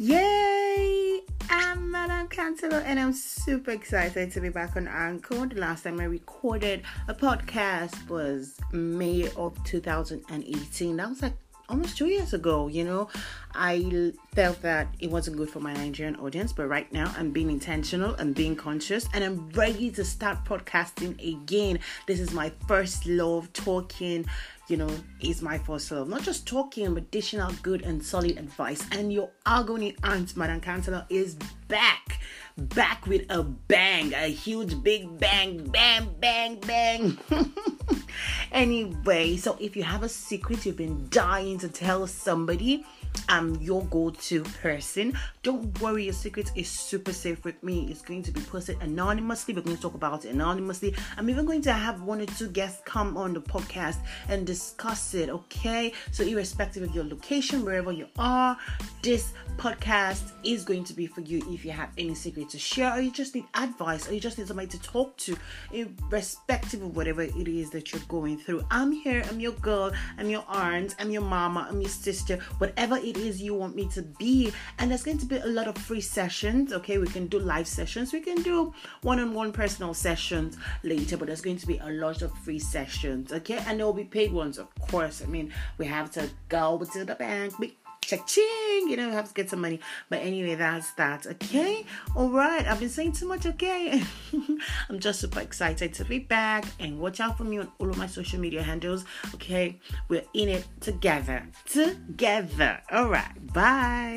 Yay! I'm Madam Counselor and I'm super excited to be back on Anchor. The last time I recorded a podcast was May of 2018. That was like almost two years ago, you know. I felt that it wasn't good for my Nigerian audience, but right now I'm being intentional and being conscious and I'm ready to start podcasting again. This is my first love talking, you know, is my first love. Not just talking, but dishing out good and solid advice. And your agony aunt, Madam Counselor, is back. Back with a bang, a huge big bang, bang, bang, bang. anyway, so if you have a secret you've been dying to tell somebody, I'm your go-to person. Don't worry, your secret is super safe with me. It's going to be posted anonymously. We're going to talk about it anonymously. I'm even going to have one or two guests come on the podcast and discuss it. Okay, so irrespective of your location, wherever you are, this podcast is going to be for you. If you have any secret to share, or you just need advice, or you just need somebody to talk to, irrespective of whatever it is that you're going through, I'm here. I'm your girl. I'm your aunt. I'm your mama. I'm your sister. Whatever it is you want me to be. And there's going to be a lot of free sessions. Okay, we can do live sessions, we can do one on one personal sessions later, but there's going to be a lot of free sessions. Okay, and there will be paid ones, of course. I mean, we have to go to the bank. Check ching you know have to get some money. But anyway that's that okay? All right i've been saying too much okay? I'm just super excited to be back and watch out for me on all of my social media handles okay? We're in it together together. All right bye